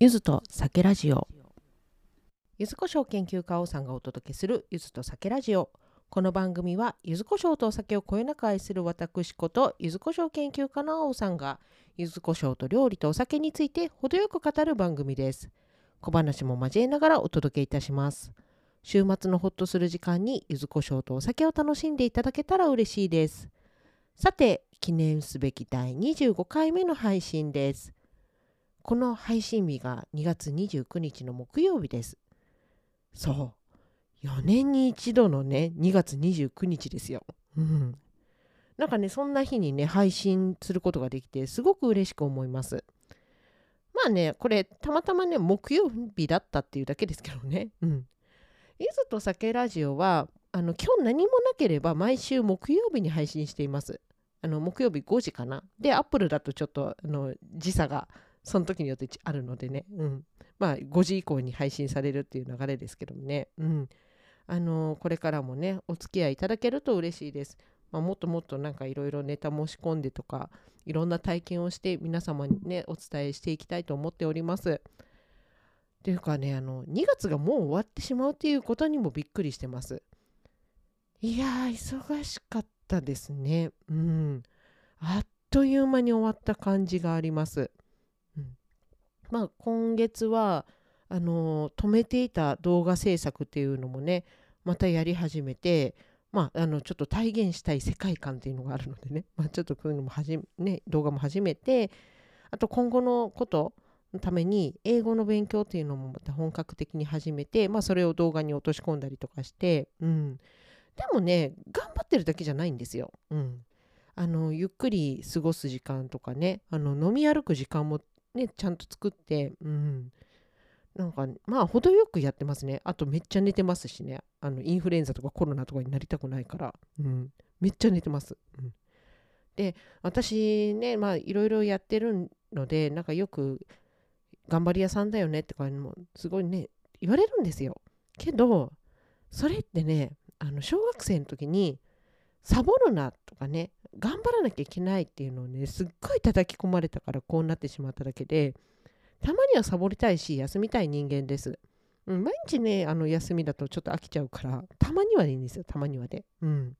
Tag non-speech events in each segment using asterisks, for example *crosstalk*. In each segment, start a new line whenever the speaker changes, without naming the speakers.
ゆずと酒ラジオ。ゆずこしょう研究家王さんがお届けするゆずと酒ラジオ。この番組はゆずこしょうとお酒をこよなく愛する私ことゆずこしょう研究家の王さんがゆずこしょうと料理とお酒について程よく語る番組です。小話も交えながらお届けいたします。週末のほっとする時間にゆずこしょうとお酒を楽しんでいただけたら嬉しいです。さて記念すべき第25回目の配信です。この配信日が2月29日の木曜日です。そう。4年に一度のね、2月29日ですよ。うん。なんかね、そんな日にね、配信することができて、すごく嬉しく思います。まあね、これ、たまたまね、木曜日だったっていうだけですけどね。うん。いずと酒ラジオは、あの、今日何もなければ毎週木曜日に配信しています。あの、木曜日5時かな。で、アップルだとちょっと、あの、時差がその時によってあるのでね、うん、まあ5時以降に配信されるっていう流れですけどもね、うん、あのー、これからもねお付き合いいただけると嬉しいです。まあ、もっともっとなんかいろいろネタ申し込んでとかいろんな体験をして皆様にねお伝えしていきたいと思っております。というかねあの2月がもう終わってしまうっていうことにもびっくりしてます。いやー忙しかったですね。うん。あっという間に終わった感じがあります。まあ、今月はあの止めていた動画制作っていうのもねまたやり始めて、まあ、あのちょっと体現したい世界観っていうのがあるのでね、*laughs* まあ、ちょっとこういうのもはじ、ね、動画も始めてあと今後のことのために英語の勉強っていうのもまた本格的に始めて、まあ、それを動画に落とし込んだりとかして、うん、でもね頑張ってるだけじゃないんですよ。うんあのゆっくり過ごす時間とかねあの飲み歩く時間もね、ちゃんと作って、うん。なんか、まあ、程よくやってますね。あと、めっちゃ寝てますしね。あの、インフルエンザとかコロナとかになりたくないから。うん。めっちゃ寝てます。うん。で、私ね、まあ、いろいろやってるので、なんかよく、頑張り屋さんだよねって感じも、すごいね、言われるんですよ。けど、それってね、あの、小学生の時に、サボるなとかね頑張らなきゃいけないっていうのをねすっごい叩き込まれたからこうなってしまっただけでたまにはサボりたいし休みたい人間です、うん、毎日ねあの休みだとちょっと飽きちゃうからたまにはいいんですよたまにはでうん。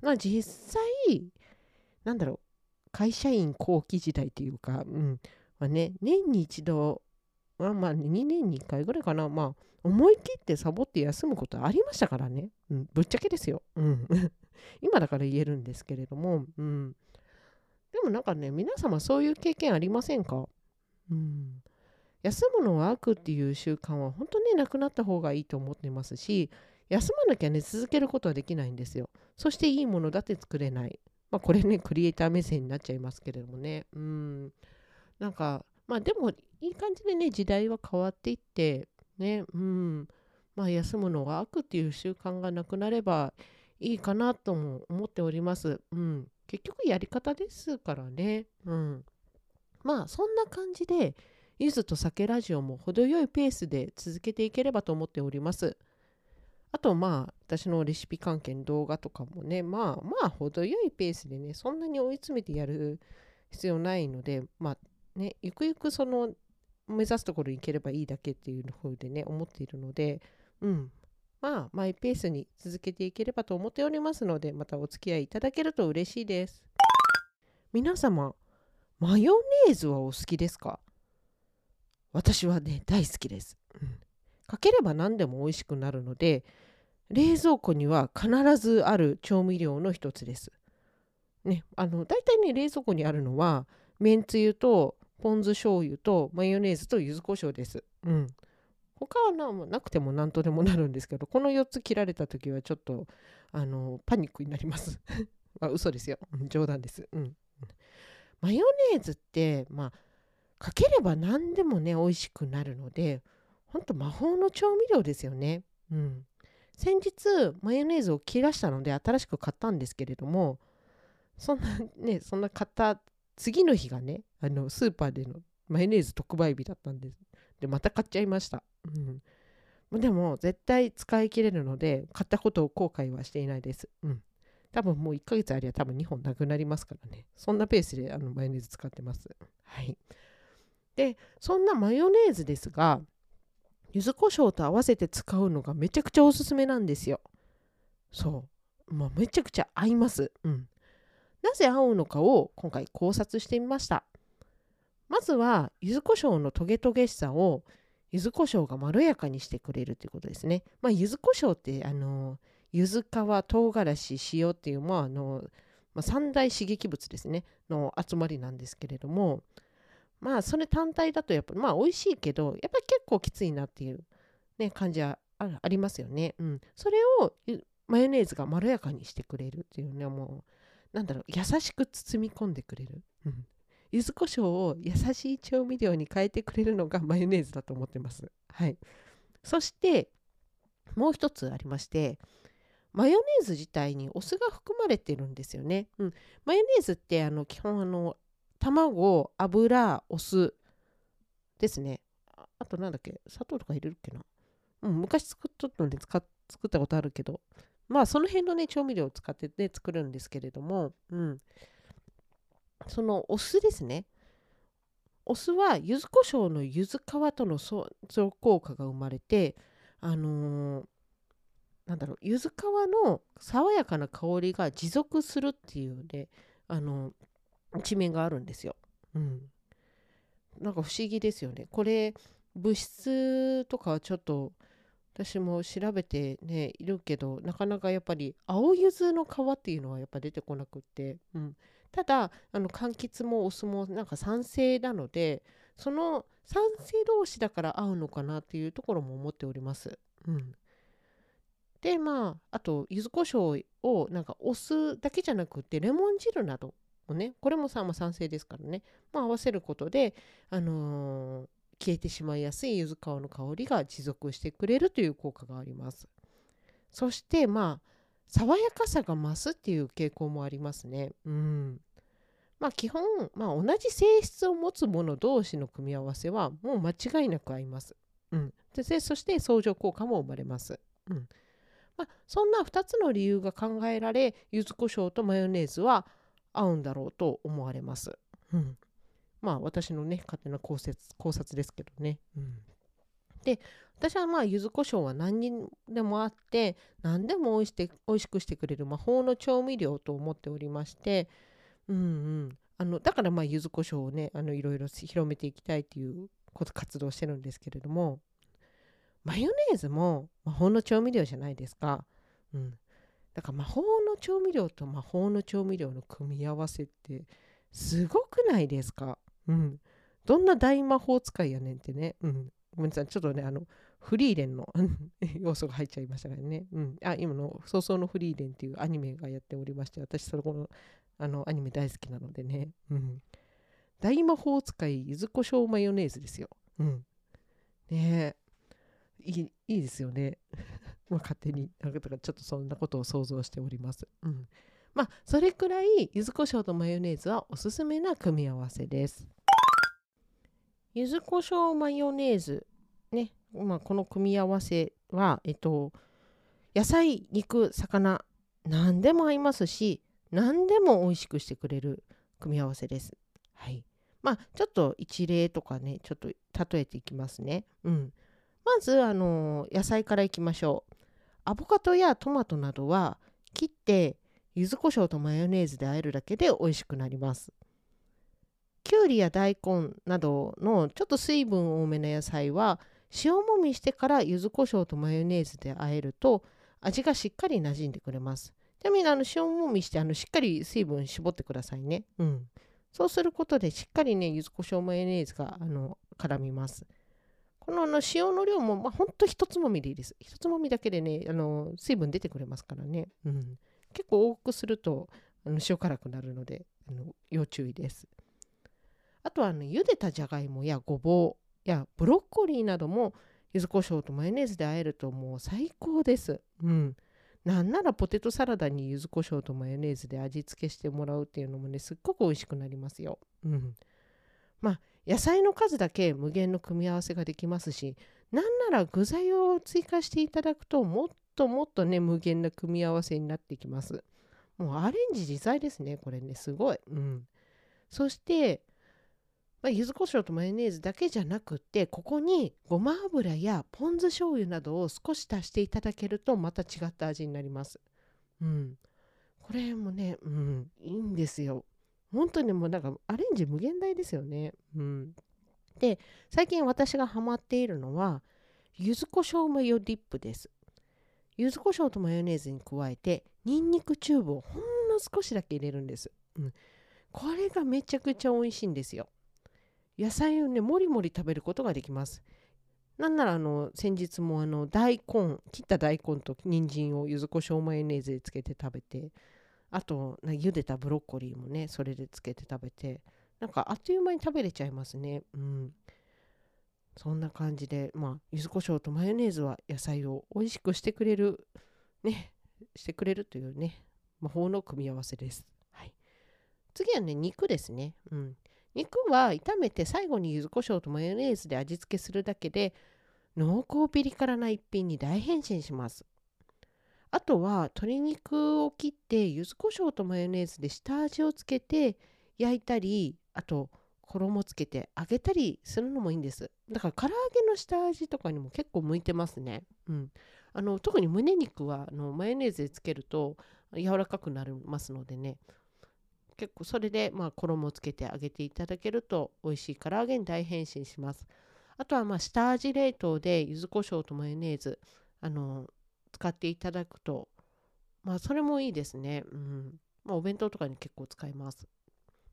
まあ実際なんだろう会社員後期時代っていうか、うん。まあね、年に一度、まあ、まあ2年に1回ぐらいかな、まあ、思い切ってサボって休むことありましたからね、うん、ぶっちゃけですよ。うん *laughs* 今だから言えるんですけれども、うん。でもなんかね、皆様そういう経験ありませんか？うん。休むのは悪っていう習慣は本当になくなった方がいいと思ってますし、休まなきゃね、続けることはできないんですよ。そしていいものだって作れない。まあこれね、クリエイター目線になっちゃいますけれどもね。うん。なんか、まあでもいい感じでね、時代は変わっていって、ね、うん。まあ休むのは悪っていう習慣がなくなればいいかなとも思っております。うん。結局やり方ですからね。うん。まあそんな感じで、ゆずと酒ラジオも程よいペースで続けていければと思っております。あとまあ私のレシピ関係の動画とかもね、まあまあ程よいペースでね、そんなに追い詰めてやる必要ないので、まあね、ゆくゆくその目指すところに行ければいいだけっていう風でね、思っているので、うん、まあ、マイペースに続けていければと思っておりますので、またお付き合いいただけると嬉しいです。皆様、マヨネーズはお好きですか？私はね、大好きです。うん、かければ何でも美味しくなるので、冷蔵庫には必ずある調味料の一つです。ね、あの大体ね冷蔵庫にあるのはめんつゆとポン酢醤油とマヨネーズと柚子胡椒です。うん、他はななくても何とでもなるんですけどこの4つ切られた時はちょっとあのパニックになります。*laughs* あ嘘ですよ。冗談です、うん、マヨネーズってまあかければ何でもね美味しくなるのでほんと魔法の調味料ですよね。うん。先日マヨネーズを切らしたので新しく買ったんですけれどもそんなねそんな買った次の日がねあのスーパーでのマヨネーズ特売日だったんですでまた買っちゃいましたうん、でも絶対使い切れるので買ったことを後悔はしていないです。うん、多分もう1ヶ月ありゃ多分2本なくなりますからね。そんなペースであのマヨネーズ使ってます。はい。でそんなマヨネーズですが柚子胡椒と合わせて使うのがめちゃくちゃおすすめなんですよ。そう。まあ、めちゃくちゃ合います。うん。なぜ合うのかを今回考察してみました。まずは柚子胡椒のトゲトゲしさを柚子胡椒がまろやかにしてくれるということですね。まあ、柚子胡椒ってあの柚子皮唐辛子塩っていう、まああのまあ、三大刺激物ですねの集まりなんですけれどもまあそれ単体だとやっぱまあ美味しいけどやっぱり結構きついなっていう、ね、感じはありますよね。うん、それをマヨネーズがまろやかにしてくれるっていうねもうなんだろう優しく包み込んでくれる。うん柚子胡椒を優しい調味料に変えてくれるのが *laughs* マヨネーズだと思ってます。はい。そしてもう一つありましてマヨネーズ自体にお酢が含まれてるんですよね。うん、マヨネーズってあの基本あの卵、油、お酢ですね。あとなんだっけ砂糖とか入れるっけな。うん、昔作っとったので使作ったことあるけど、まあその辺のね、調味料を使ってね、作るんですけれども、うん。そのお酢ですね。お酢は柚子胡椒の柚子皮との相乗効果が生まれて、あのー、なんだろう、柚子皮の爽やかな香りが持続するっていうね、あのー、一面があるんですよ。うん。なんか不思議ですよね。これ物質とかはちょっと私も調べてねいるけどなかなかやっぱり青柚子の皮っていうのはやっぱ出てこなくって、うん、ただあの柑橘もお酢もなんか酸性なのでその酸性同士だから合うのかなっていうところも思っております。うん、でまああと柚子胡椒をなんかお酢だけじゃなくてレモン汁などをねこれもさ、まあ、酸性ですからね、まあ、合わせることで、あのー、消えてしまいやすい柚子皮の香りが持続してくれるという効果があります。そしてまあ爽やかさが増すっていう傾向もありますね。うん。まあ基本、まあ、同じ性質を持つもの同士の組み合わせはもう間違いなく合います、うん、でそして相乗効果も生まれます、うん。まあ、そんな2つの理由が考えられ柚子胡椒とマヨネーズは合うんだろうと思われます。うん、まあ私のね勝手な考察考察ですけどね。うん、で私はまあ柚子胡椒は何にでもあって何でもおいして美味しくしてくれる魔法の調味料と思っておりましてうんうんあのだからまあ柚子胡椒をねあのいろいろ広めていきたいということ活動してるんですけれどもマヨネーズも魔法の調味料じゃないですか。うん、だから魔法の調味料と魔法の調味料の組み合わせってすごくないですか？うん。どんな大魔法使いやねんってね。うん。ごめんなさい。ちょっとね、あの、フリーレンの *laughs* 要素が入っちゃいましたからね。うん。あ、今の、早々のフリーレンっていうアニメがやっておりまして、私、そこの、あの、アニメ大好きなのでね。うん。大魔法使い、柚子胡椒マヨネーズですよ。うん。ねえ。いい、いいですよね。*laughs* まあ、勝手になんかちょっとそんなことを想像しております。うん、まあそれくらい柚子胡椒とマヨネーズはおすすめな組み合わせです。柚子胡椒マヨネーズね、まあ、この組み合わせはえっと野菜肉魚何でも合いますし何でも美味しくしてくれる組み合わせです。はい。まあちょっと一例とかねちょっと例えていきますね。うん。まずあの野菜からいきましょう。アボカドやトマトなどは切って柚子胡椒とマヨネーズで和えるだけで美味しくなります。きゅうりや大根などのちょっと水分多めの野菜は塩もみしてから柚子胡椒とマヨネーズで和えると味がしっかり馴染んでくれます。ちなみにあの塩もみしてあのしっかり水分絞ってくださいね。うん。そうすることでしっかりね、柚子胡椒マヨネーズがあの絡みます。このあの塩の量も、まあ、ほんと一つもみでいいです。一つもみだけでね、あの水分出てくれますからね。うん、結構多くするとあの塩辛くなるのであの要注意です。あとはあの茹でたじゃがいもやごぼうやブロッコリーなども柚子胡椒とマヨネーズで和えるともう最高です。うん。なんならポテトサラダに柚子胡椒とマヨネーズで味付けしてもらうっていうのもねすっごく美味しくなりますよ。うん。まあ野菜の数だけ無限の組み合わせができますしなんなら具材を追加していただくともっともっとね無限な組み合わせになってきますもうアレンジ自在ですねこれねすごいうんそしてまあ、柚子胡椒とマヨネーズだけじゃなくてここにごま油やポン酢醤油などを少し足していただけるとまた違った味になります。うん、これもね、うん、いいんですよ。本当にもうなんかアレンジ無限大ですよね。うん、で最近私がハマっているのは柚子胡椒マヨディップです。柚子胡椒とマヨネーズに加えてニンニクチューブをほんの少しだけ入れるんです。うん、これがめちゃくちゃ美味しいんですよ。野菜をねもりもり食べることができます。なんならあの先日もあの大根切った大根と人参を柚子胡椒マヨネーズでつけて食べてあと茹でたブロッコリーもねそれでつけて食べてなんかあっという間に食べれちゃいますね。うん。そんな感じでまあ柚子胡椒とマヨネーズは野菜を美味しくしてくれるねしてくれるというね魔法の組み合わせです、はい、次はね肉ですね。うん。肉は炒めて最後に柚子胡椒とマヨネーズで味付けするだけで濃厚ピリ辛な一品に大変身します。あとは鶏肉を切って柚子胡椒とマヨネーズで下味をつけて焼いたりあと衣つけて揚げたりするのもいいんです。だから唐揚げの下味とかにも結構向いてますね。うん、あの特に胸肉はあのマヨネーズでつけると柔らかくなりますのでね結構それでまあ衣をつけて揚げていただけると美味しい唐揚げに大変身します。あとはまあ下味冷凍で柚子胡椒とマヨネーズあの使っていただくとまあそれもいいですね。うんまあ、お弁当とかに結構使います。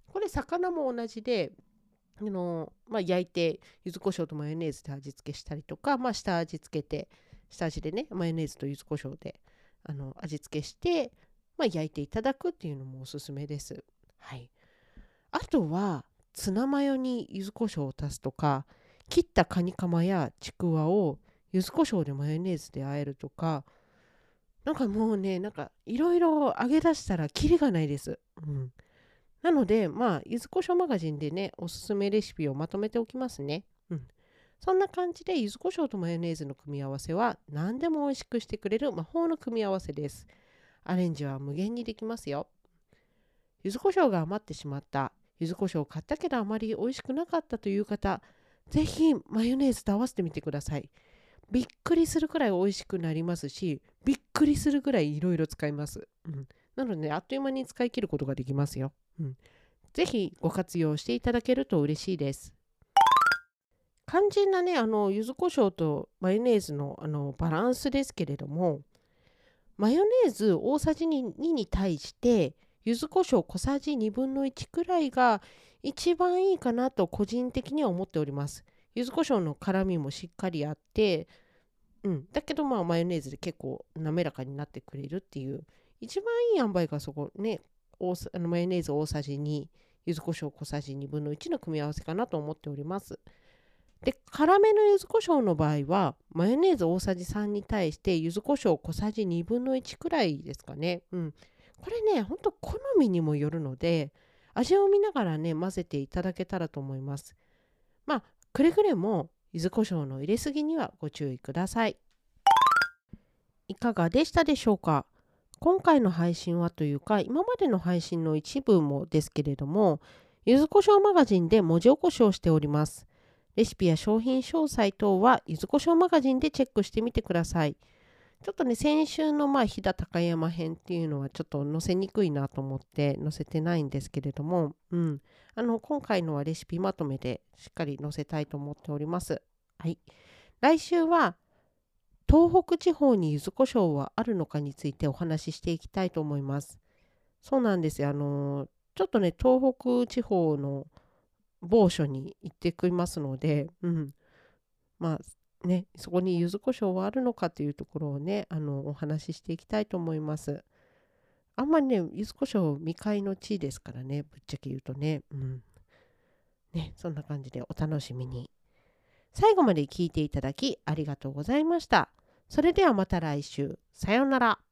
これ魚も同じであの、まあ、焼いて柚子胡椒とマヨネーズで味付けしたりとか、まあ、下味つけて下味でねマヨネーズと柚子胡椒であの味付けして、まあ、焼いていただくっていうのもおすすめです。はい、あとはツナマヨに柚子胡椒を足すとか切ったカニカマやちくわを柚子胡椒でマヨネーズで和えるとかなんかもうねなんかいろいろ揚げ出したらキリがないです。うん、なのでまあ柚子胡椒マガジンでねおすすめレシピをまとめておきますね。うん、そんな感じで柚子胡椒とマヨネーズの組み合わせは何でも美味しくしてくれる魔法の組み合わせです。アレンジは無限にできますよ。柚子胡椒が余ってしまった。柚子胡椒を買ったけどあまり美味しくなかったという方ぜひマヨネーズと合わせてみてください。びっくりするくらい美味しくなりますしびっくりするくらいいろいろ使います、うん、なので、ね、あっという間に使い切ることができますよ、うん、ぜひご活用していただけると嬉しいです。肝心なねあの柚子胡椒とマヨネーズのあのバランスですけれどもマヨネーズ大さじ 2, 2に対して柚子胡椒小さじ1分の1くらいが一番いいかなと個人的には思っております。柚子胡椒の辛みもしっかりあって、うん、だけどまあマヨネーズで結構滑らかになってくれるっていう一番いい塩梅がそこねあのマヨネーズ大さじ2柚子胡椒小さじ1分の1の組み合わせかなと思っております。で辛めの柚子胡椒の場合はマヨネーズ大さじ3に対して柚子胡椒小さじ1 2分の1くらいですかね。うんこれねほんと好みにもよるので味を見ながらね混ぜていただけたらと思います。まあくれぐれも柚子胡椒の入れすぎにはご注意ください。いかがでしたでしょうか？今回の配信はというか今までの配信の一部もですけれども柚子胡椒マガジンで文字起こしをしております。レシピや商品詳細等は柚子胡椒マガジンでチェックしてみてください。ちょっとね、先週のまあ飛騨高山編っていうのはちょっと載せにくいなと思って載せてないんですけれども、うん。あの、今回のはレシピまとめでしっかり載せたいと思っております。はい。来週は、東北地方に柚子胡椒はあるのかについてお話ししていきたいと思います。そうなんですよ。あの、ちょっとね、東北地方の某所に行ってきますので、うん。まあ、ね、そこに柚子胡椒はあるのかというところをね、あのお話ししていきたいと思います。あんまりね、柚子胡椒未開の地ですからね、ぶっちゃけ言うとね。うん。ね、そんな感じでお楽しみに。最後まで聞いていただきありがとうございました。それではまた来週。さようなら。